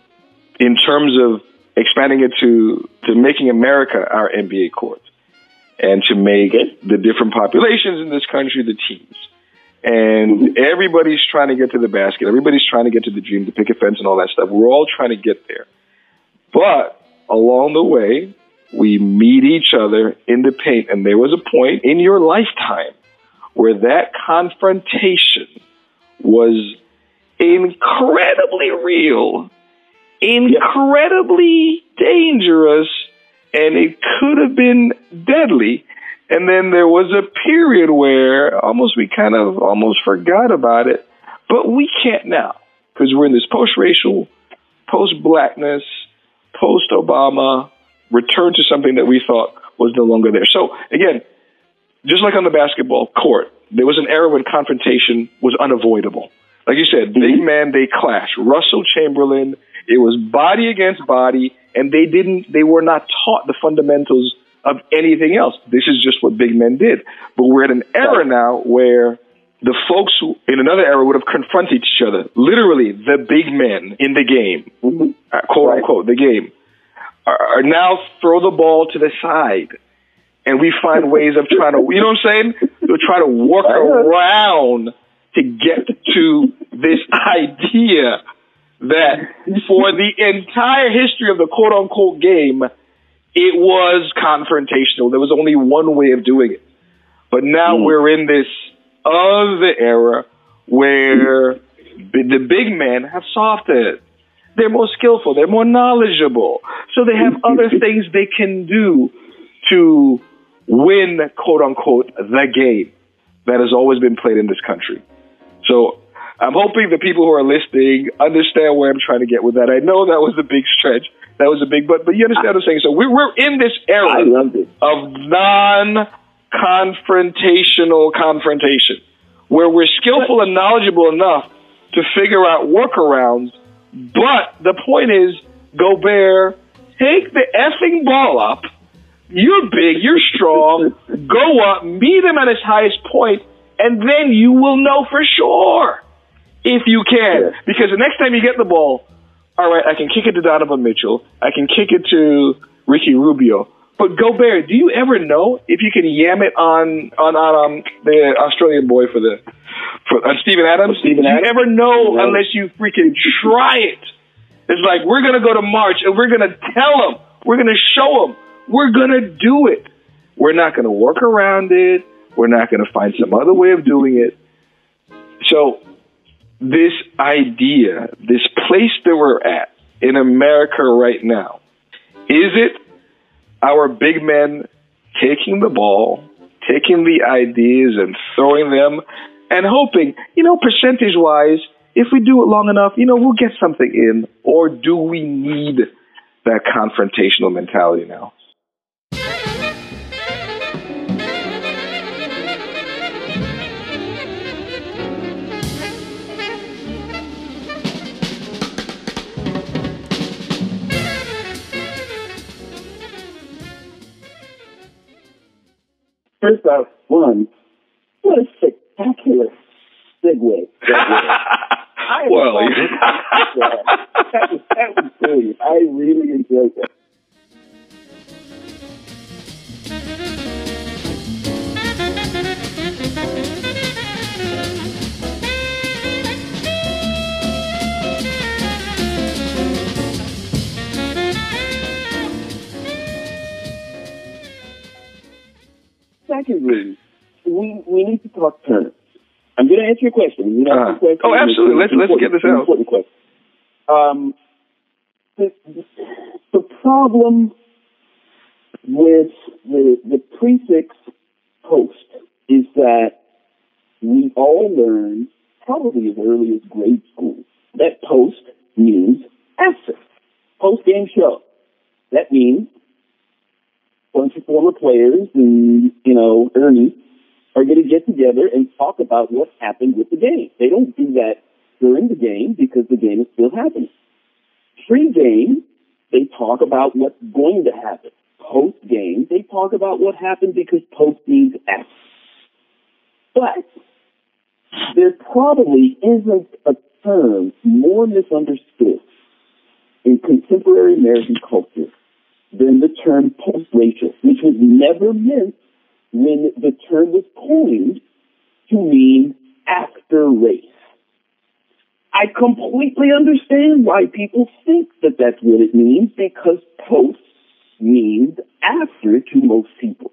in terms of expanding it to, to making America our NBA court and to make the different populations in this country the teams. And everybody's trying to get to the basket. Everybody's trying to get to the dream, the picket fence, and all that stuff. We're all trying to get there. But along the way, we meet each other in the paint. And there was a point in your lifetime where that confrontation was incredibly real, incredibly dangerous, and it could have been deadly. And then there was a period where almost we kind of almost forgot about it, but we can't now because we're in this post-racial, post-blackness, post-Obama return to something that we thought was no longer there. So again, just like on the basketball court, there was an era when confrontation was unavoidable. Like you said, big mm-hmm. man, they clash. Russell Chamberlain, it was body against body, and they didn't they were not taught the fundamentals of anything else. This is just what big men did. But we're at an era now where the folks who in another era would have confronted each other, literally the big men in the game, uh, quote unquote, the game, are, are now throw the ball to the side. And we find ways of trying to, you know what I'm saying? To try to work around to get to this idea that for the entire history of the quote unquote game, it was confrontational. There was only one way of doing it. But now Mm. we're in this other era where the big men have softened. They're more skillful. They're more knowledgeable. So they have other things they can do to win, quote unquote, the game that has always been played in this country. So I'm hoping the people who are listening understand where I'm trying to get with that. I know that was a big stretch. That was a big, but but you understand what I'm saying. So we're we're in this era of non-confrontational confrontation, where we're skillful and knowledgeable enough to figure out workarounds. But the point is, Gobert, take the effing ball up. You're big, you're strong. Go up, meet him at his highest point, and then you will know for sure if you can. Because the next time you get the ball, all right, I can kick it to Donovan Mitchell. I can kick it to Ricky Rubio. But Gobert, do you ever know if you can yam it on on, on um, the Australian boy for the for uh, Steven Adams? Steven do you Adams? ever know No. unless you freaking try it? It's like we're gonna go to March and we're gonna tell them, we're gonna show them, we're gonna do it. We're not gonna work around it. We're not gonna find some other way of doing it. So this idea, this place that we're at in America right now, is it our big men taking the ball, taking the ideas and throwing them and hoping, you know, percentage wise, if we do it long enough, you know, we'll get something in? Or do we need that confrontational mentality now? First off, one, what a spectacular segue. that was. I well, so impressed with that. that was that was brilliant. I really enjoyed that. Secondly, we we need to talk terms. I'm going to answer your question. I'm gonna ask you a question. Oh, absolutely. Let's- let's get this out. Important question. Um, the, the problem with the the prefix post is that we all learn probably as early as grade school that post means after post game show. That means bunch of former players and you know Ernie are going to get together and talk about what happened with the game. They don't do that during the game because the game is still happening. Pre-game, they talk about what's going to happen. Post-game, they talk about what happened because post means after. But there probably isn't a term more misunderstood in contemporary American culture than the term post-racial, which was never meant when the term was coined to mean after race. I completely understand why people think that that's what it means because post means after to most people.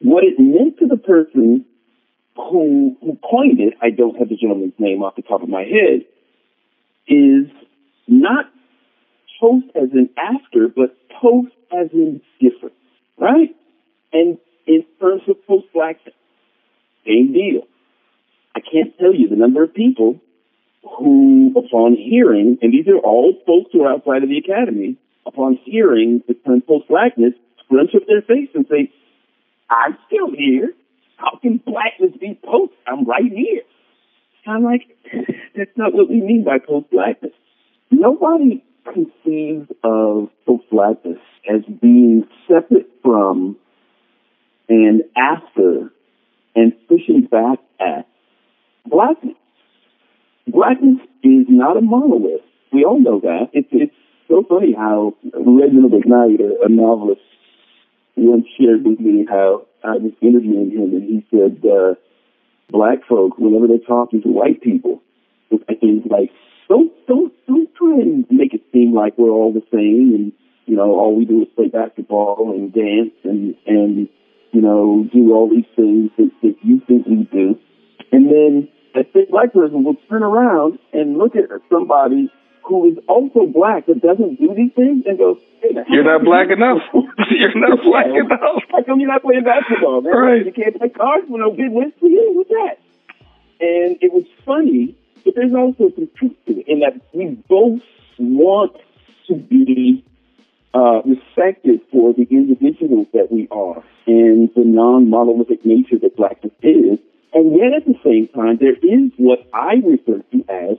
What it meant to the person who, who coined it, I don't have the gentleman's name off the top of my head, is not post as in after, but post as in different, right? And in terms of post blackness, same deal. I can't tell you the number of people who, upon hearing, and these are all folks who are outside of the academy, upon hearing the term post blackness, scrunch up their face and say, I'm still here. How can blackness be post? I'm right here. I'm like, that's not what we mean by post blackness. Nobody conceives of blackness as being separate from and after and pushing back at blackness. Blackness is not a monolith. We all know that. It's it's so funny how Reginald McKnight, a, a novelist, once shared with me how I was interviewing him, and he said uh, black folk, whenever they're talking to white people, it's things like don't don't don't try and make it seem like we're all the same and you know all we do is play basketball and dance and and you know do all these things that, that you think we do, and then a big black person will turn around and look at somebody who is also black that doesn't do these things and goes, hey, You're not black enough. You're not black enough. How come you're not playing basketball, man? Right. You can't play cards with no good wins for you. What's that? And it was funny, but there's also some truth to it in that we both want to be uh, respected for the individuals that we are and the non-monolithic nature that blackness is. And yet at the same time, there is what I refer to as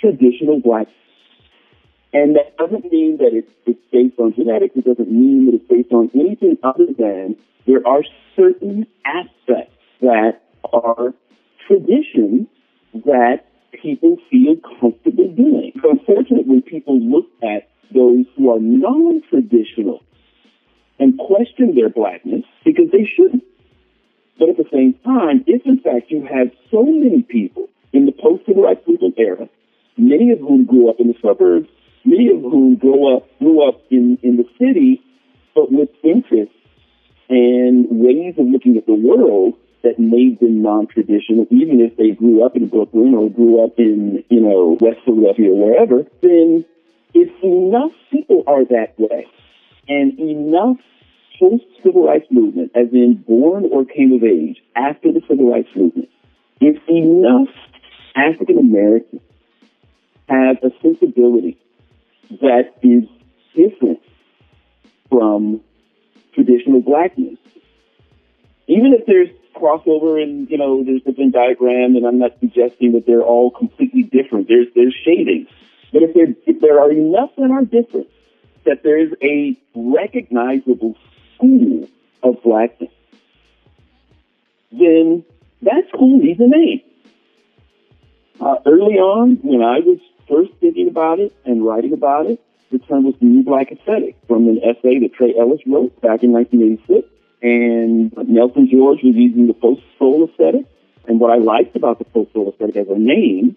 traditional black and that doesn't mean that it's, it's based on genetics. It doesn't mean that it's based on anything other than there are certain aspects that are traditions that people feel comfortable doing. Unfortunately, people look at those who are non-traditional and question their blackness because they shouldn't. But at the same time, if in fact you have so many people in the post-civil rights movement era, many of whom grew up in the suburbs, many of whom grew up grew up in, in the city, but with interests and ways of looking at the world that made them non-traditional, even if they grew up in Brooklyn or grew up in, you know, West Philadelphia or wherever, then if enough people are that way and enough post-civil rights movement, as in born or came of age after the civil rights movement, if enough African Americans have a sensibility that is different from traditional blackness. Even if there's crossover and, you know, there's different Venn diagram and I'm not suggesting that they're all completely different. There's, there's shading. But if there, if there are enough that are different, that there is a recognizable school of blackness, then that school needs a name. Uh, early on, when I was first thinking about it and writing about it, the term was New Black Aesthetic from an essay that Trey Ellis wrote back in 1986. And Nelson George was using the post-soul aesthetic. And what I liked about the post-soul aesthetic as a name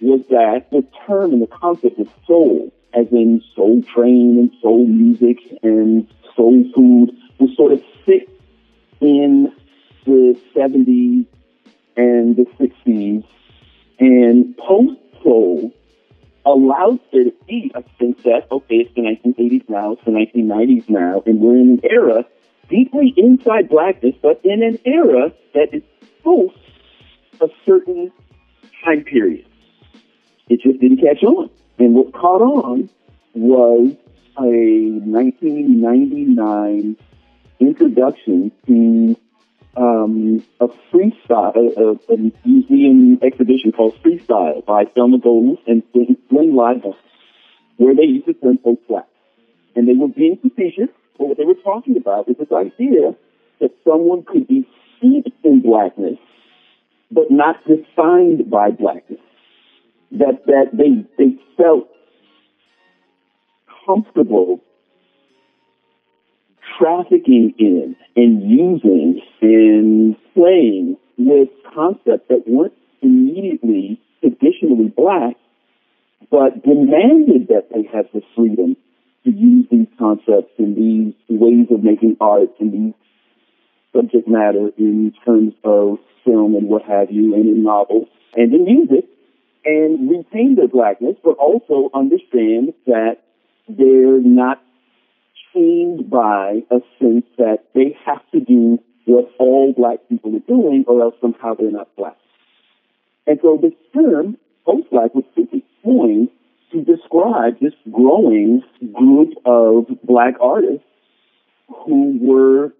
was that the term and the concept of soul, as in soul train and soul music and soul food, was sort of fit in the 70s and the 60s. And post-soul allows there to be a sense that, okay, it's the 1980s now, it's the 1990s now, and we're in an era deeply inside blackness, but in an era that is both a certain time period. It just didn't catch on. And what caught on was a 1999 introduction to um, a freestyle, a, a, museum exhibition called Freestyle by Thelma Goldin and Glenn Live, where they used the term post black. And they were being facetious, but what they were talking about is this idea that someone could be steeped in blackness, but not defined by blackness. That that they they felt comfortable trafficking in and using and playing with concepts that weren't immediately traditionally black, but demanded that they have the freedom to use these concepts and these ways of making art and these subject matter in terms of film and what have you and in novels and in music and retain their blackness, but also understand that they're not chained by a sense that they have to do what all black people are doing or else somehow they're not black. And so this term, post-black, was simply coined to describe this growing group of black artists who were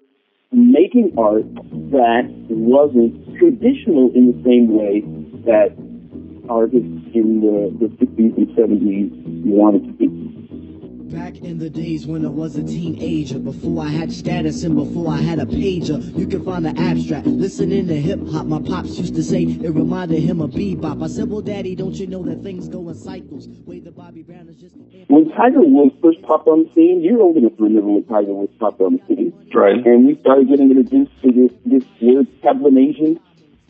making art that wasn't traditional in the same way that artists in the, the 60s and 70s wanted to be. Back in the days when I was a teenager, before I had status and before I had a pager, you can find the abstract. Listening to hip hop, my pops used to say it reminded him of bebop. I said, Well, Daddy, don't you know that things go in cycles? Wait, the Bobby Brown is just. When Tiger Woods first popped on the scene, you're old enough to remember when Tiger Woods popped on the scene. Right. And we started getting introduced to this, this word Cablinasian,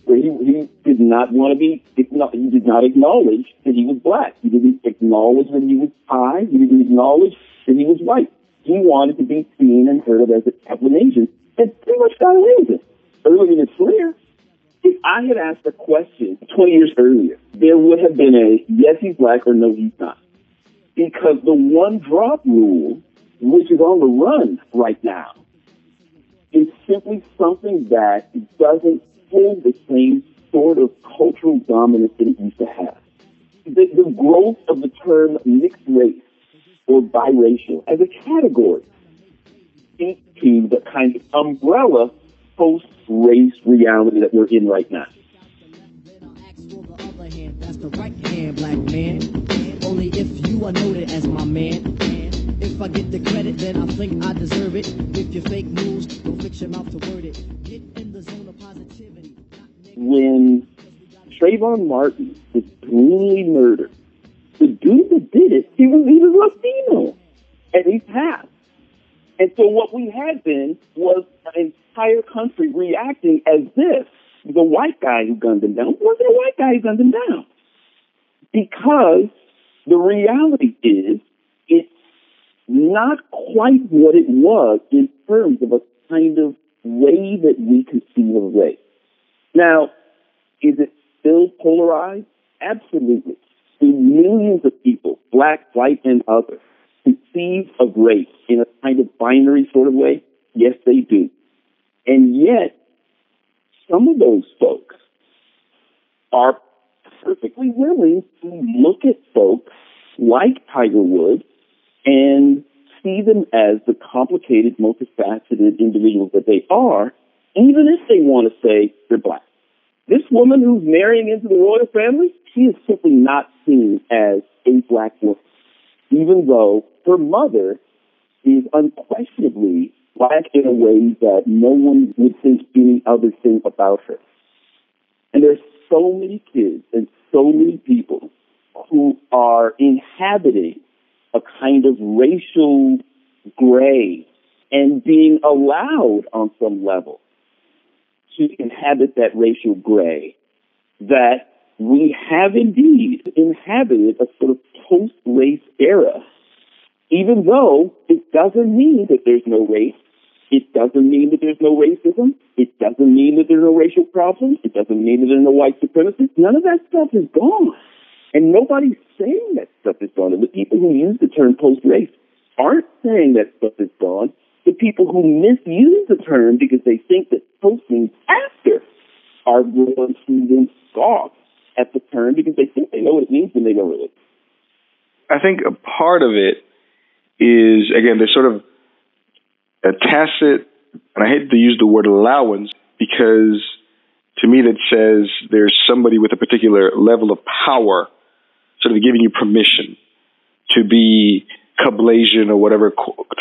where he, he did not want to be, he did not acknowledge that he was black. He didn't acknowledge that he was high. He didn't acknowledge that he was white. He wanted to be seen and heard of as a African Asian and pretty much got away with it. Early in his career, if I had asked a question 20 years earlier, there would have been a yes, he's black or no, he's not. Because the one drop rule, which is on the run right now, is simply something that doesn't hold the same sort of cultural dominance that it used to have. The, the growth of the term mixed race or biracial as a category speaks to the kind of umbrella post-race reality that we're in right now. Only if you are noted as my man. If I get the credit, then I think I deserve it. If you fake news, don't fix your mouth to word it. Get When Trayvon Martin was brutally murdered, the dude that did it, he was, was Latino. And he passed. And so what we had then was an entire country reacting as if the white guy who gunned him down wasn't a white guy who gunned him down. Because the reality is it's not quite what it was in terms of a kind of way that we conceive of race. Now, is it still polarized? Absolutely. Do millions of people, black, white, and others, conceive of race in a kind of binary sort of way? Yes, they do. And yet, some of those folks are perfectly willing to look at folks like Tiger Woods and see them as the complicated, multifaceted individuals that they are, even if they want to say they're black. This woman who's marrying into the royal family, she is simply not seen as a black woman, even though her mother is unquestionably black in a way that no one would think any other thing about her. And there's so many kids and so many people who are inhabiting a kind of racial gray and being allowed on some level to inhabit that racial gray that we have indeed inhabited a sort of post-race era, even though it doesn't mean that there's no race. It doesn't mean that there's no racism. It doesn't mean that there's no racial problems. It doesn't mean that there's no white supremacy. None of that stuff is gone. And nobody's saying that stuff is gone. And the people who use the term post-race aren't saying that stuff is gone. The people who misuse the term because they think that post means after are ones who then scoff at the term because they think they know what it means when they don't really. I think a part of it is again there's sort of a tacit, and I hate to use the word allowance because to me that says there's somebody with a particular level of power, sort of giving you permission to be Cablazian or whatever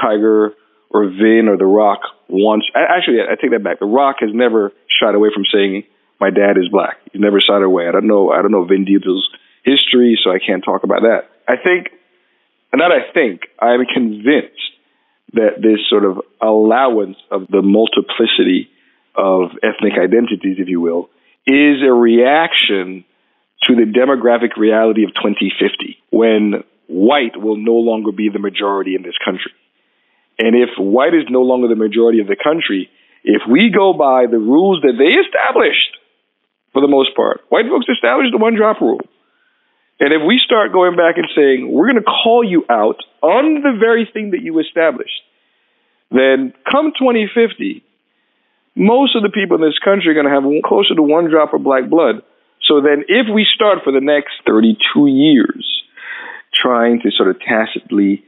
Tiger or Vin or The Rock once. Actually, I take that back. The Rock has never shied away from saying my dad is black. He's never shied away. I don't know. I don't know Vin Diesel's history, so I can't talk about that. I think, and not I think, I'm convinced that this sort of allowance of the multiplicity of ethnic identities, if you will, is a reaction to the demographic reality of 2050 when white will no longer be the majority in this country. And if white is no longer the majority of the country, if we go by the rules that they established, for the most part, white folks established the one drop rule. And if we start going back and saying, we're going to call you out on the very thing that you established, then come 2050, most of the people in this country are going to have closer to one drop of black blood. So then, if we start for the next 32 years trying to sort of tacitly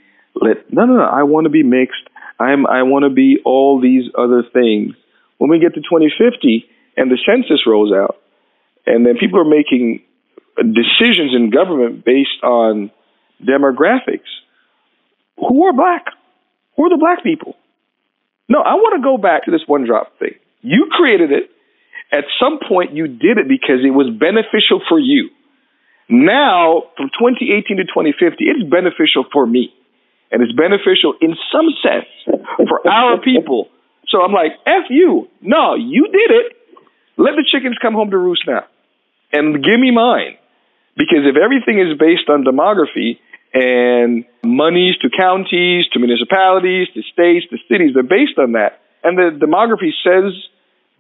no, no, no, I want to be mixed, I'm, I want to be all these other things. When we get to 2050 and the census rolls out, and then people are making decisions in government based on demographics, who are black? Who are the black people? No, I want to go back to this one drop thing. You created it. At some point, you did it because it was beneficial for you. Now, from 2018 to 2050, it's beneficial for me. And it's beneficial in some sense for our people. So I'm like, F you. No, you did it. Let the chickens come home to roost now. and give me mine. Because if everything is based on demography and monies to counties, to municipalities, to states, to cities, they're based on that. And the demography says,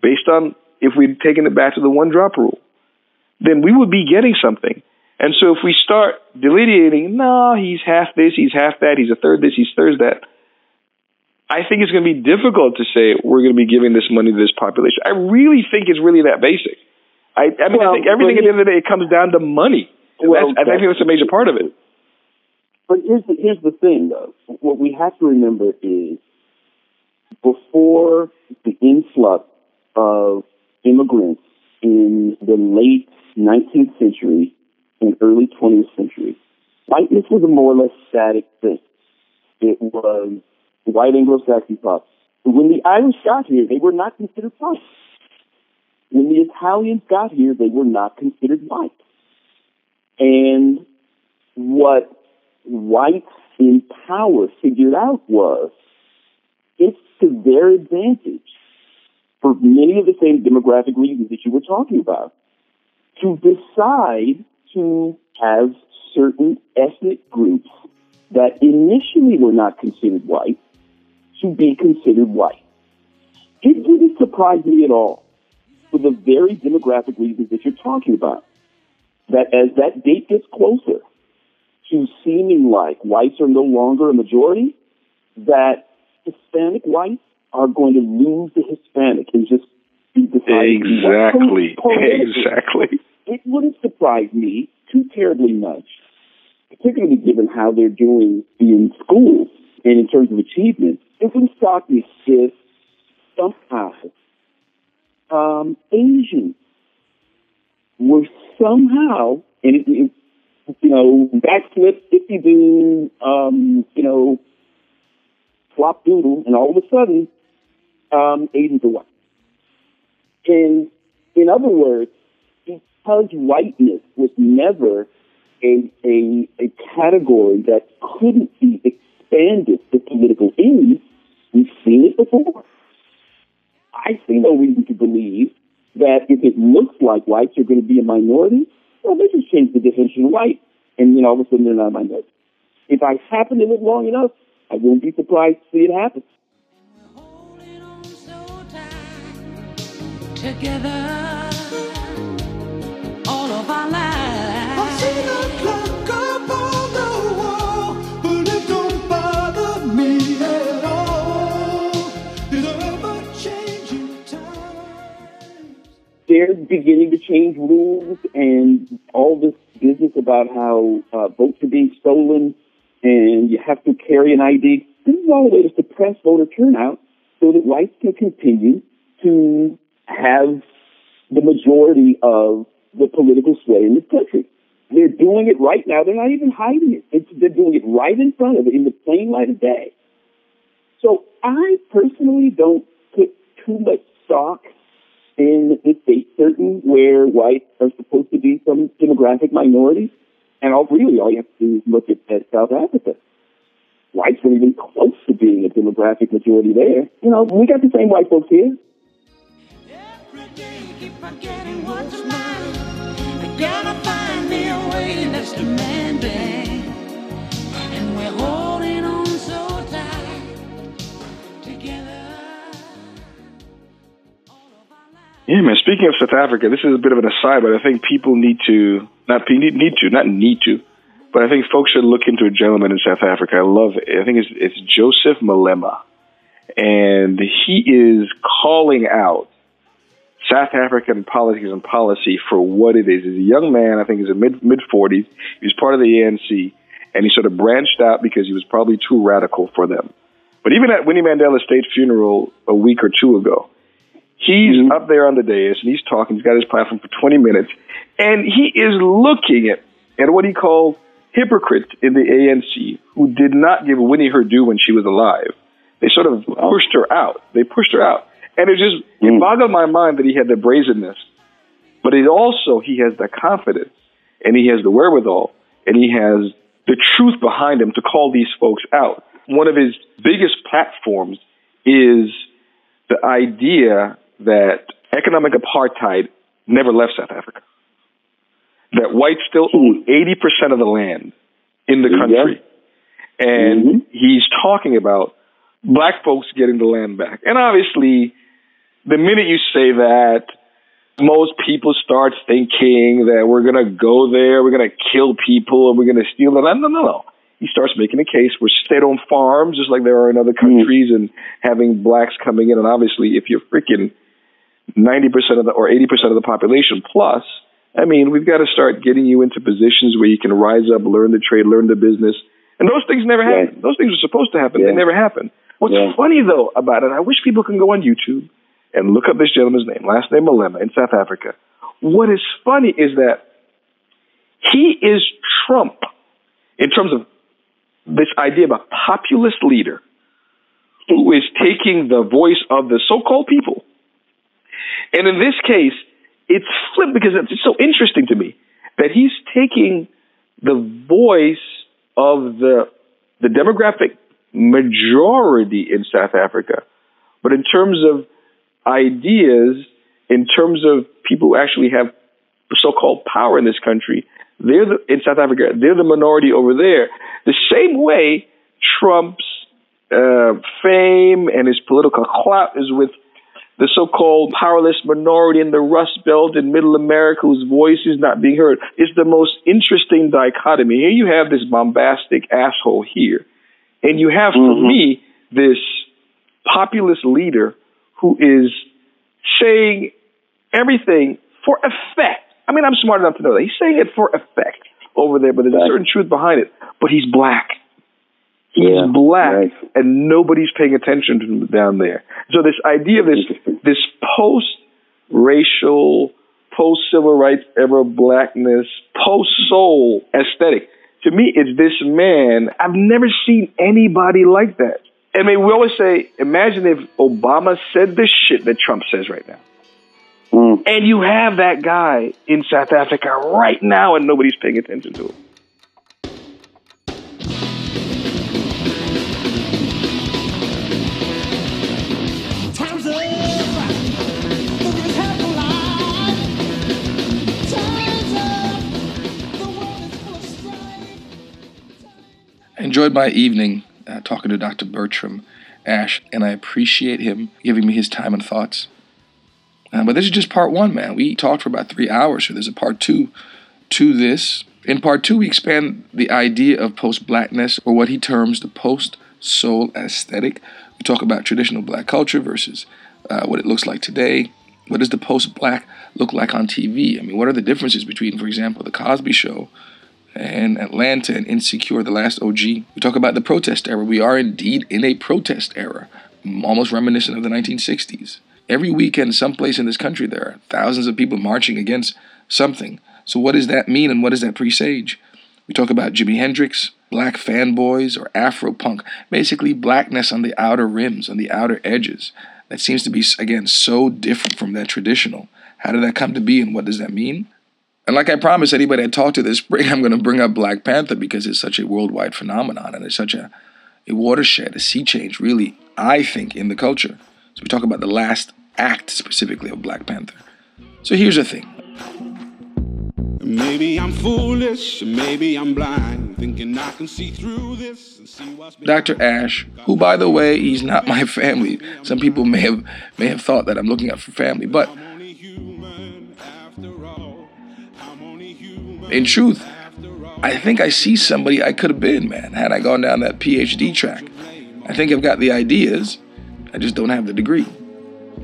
based on if we'd taken it back to the one drop rule, then we would be getting something. And so if we start delineating, no, he's half this, he's half that, he's a third this, he's third that, I think it's going to be difficult to say we're going to be giving this money to this population. I really think it's really that basic. I, I mean, Well, I think everything at the end of the day it comes down to money. And Well, that's, I think that's a major part of it. But here's the, here's the thing, though. What we have to remember is before the influx of immigrants in the late 19th century and early 20th century, whiteness was a more or less static thing. It was white Anglo-Saxon pop. When the Irish got here, they were not considered white. When the Italians got here, they were not considered white. And what whites in power figured out was it's to their advantage for many of the same demographic reasons that you were talking about to decide to have certain ethnic groups that initially were not considered white to be considered white. It didn't surprise me at all for the very demographic reasons that you're talking about. That as that date gets closer to seeming like whites are no longer a majority, that Hispanic whites are going to lose the Hispanic and just be decided. Exactly. Exactly. It wouldn't surprise me too terribly much, particularly given how they're doing in schools and in terms of achievement. It wouldn't shock me if somehow um, Asians were somehow, and it, it, you know, backflip, dipsy do, um, you know, flop doodle, and all of a sudden, um, Asians are white. And in other words, because whiteness was never a, a, a category that couldn't be expanded to political ends, we've seen it before. I see no reason to believe that if it looks like whites are going to be a minority, well, they just change the definition of white, and then all of a sudden they're not a minority. If I happen to live long enough, I won't be surprised to see it happen. Together they're beginning to change rules and all this business about how uh, votes are being stolen and you have to carry an ID. This is all a way to suppress voter turnout so that whites can continue to have the majority of the political sway in this country. They're doing it right now. They're not even hiding it. It's, they're doing it right in front of it in the plain light of day. So I personally don't put too much stock in the state certain where whites are supposed to be some demographic minority. And all really all you have to do is look at, at South Africa. Whites weren't even close to being a demographic majority there. You know, we got the same white folks here. Gotta find me a way that's demanding. And we're holding on so tight together. Yeah, man. Speaking of South Africa, this is a bit of an aside, but I think people need to not need to not need to, but I think folks should look into a gentleman in South Africa. I love. It. I think it's it's Joseph Malema, and he is calling out South African politics and policy for what it is. He's a young man. I think he's in mid mid forties. He was part of the ANC, and he sort of branched out because he was probably too radical for them. But even at Winnie Mandela's state funeral a week or two ago, He's mm-hmm. up there on the dais and he's talking. He's got his platform for 20 minutes, and he is looking at at what he called hypocrites in the ANC who did not give Winnie her due when she was alive. They sort of pushed her out. They pushed her out, and it just it boggled my mind that he had the brazenness, but it also he has the confidence and he has the wherewithal and he has the truth behind him to call these folks out. One of his biggest platforms is the idea that economic apartheid never left South Africa. that whites still own 80% of the land in the country. And Mhm. he's talking about black folks getting the land back. And obviously, the minute you say that, most people start thinking that we're going to go there, we're going to kill people, and we're going to steal the land. No, no, no. He starts making a case where state-owned farms, just like there are in other hmm. countries, and having blacks coming in. And obviously, if you're freaking 90% of the or 80% of the population plus, I mean, we've got to start getting you into positions where you can rise up, learn the trade, learn the business. And those things never happen. Those things are supposed to happen. They never happen. What's Yeah. funny though about it, I wish people can go on YouTube and look up this gentleman's name, last name Malema in South Africa. What is funny is that he is Trump in terms of this idea of a populist leader who is taking the voice of the so-called people. And in this case, it's flipped because it's so interesting to me that he's taking the voice of the the demographic majority in South Africa, but in terms of ideas, in terms of people who actually have so-called power in this country, they're the, in South Africa. They're the minority over there. The same way Trump's uh, fame and his political clout is with the so-called powerless minority in the Rust Belt in Middle America whose voice is not being heard. It's the most interesting dichotomy. Here you have this bombastic asshole here, and you have, for me, this populist leader who is saying everything for effect. I mean, I'm smart enough to know that he's saying it for effect over there, but there's a certain truth behind it. But he's black. He's Yeah, black, right. and nobody's paying attention to him down there. So this idea of this this post-racial, post-civil rights era blackness, post-soul aesthetic. To me, it's this man. I've never seen anybody like that. I mean, we always say, imagine if Obama said the shit that Trump says right now. Mm. And you have that guy in South Africa right now, and nobody's paying attention to him. Time's up. Look at half alive. Time's up. The world is full of strife. I enjoyed my evening uh, talking to Dr. Bertram Ashe, and I appreciate him giving me his time and thoughts. Uh, but this is just part one, man. We talked for about three hours, so there's a part two to this. In part two, we expand the idea of post blackness, or what he terms the post soul aesthetic. We talk about traditional black culture versus uh, what it looks like today. What does the post black look like on TV? I mean, what are the differences between, for example, The Cosby Show and Atlanta and Insecure, the last OG. We talk about the protest era. We are indeed in a protest era, almost reminiscent of the 1960s. Every weekend, someplace in this country, there are thousands of people marching against something. So, what does that mean and what does that presage? We talk about Jimi Hendrix, black fanboys, or Afro punk, basically blackness on the outer rims, on the outer edges. That seems to be, again, so different from that traditional. How did that come to be and what does that mean? And like I promised anybody I talk to this spring, I'm going to bring up Black Panther because it's such a worldwide phenomenon and it's such a, a watershed, a sea change, really, I think, in the culture. So we talk about the last act specifically of Black Panther. So here's the thing. Maybe I'm foolish, maybe I'm blind, thinking I can see through this and see what's Dr. Ashe, who by the way, he's not my family. Some people may have may have thought that I'm looking out for family, but in truth. I think I see somebody I could have been, man, had I gone down that PhD track. I think I've got the ideas, I just don't have the degree.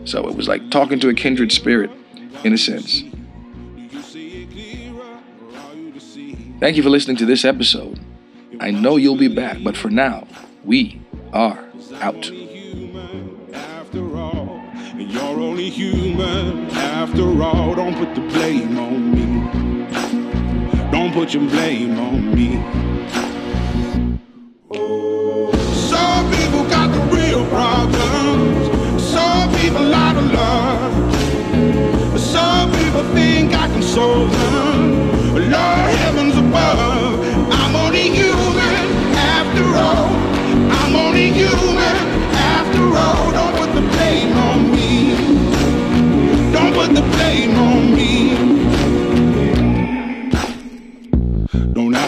So it was like talking to a kindred spirit, in a sense. Thank you for listening to this episode. I know you'll be back, but for now, we are out. You're only human after all. Don't put the blame on me. Put your blame on me. Some people got the real problems. Some people out of love.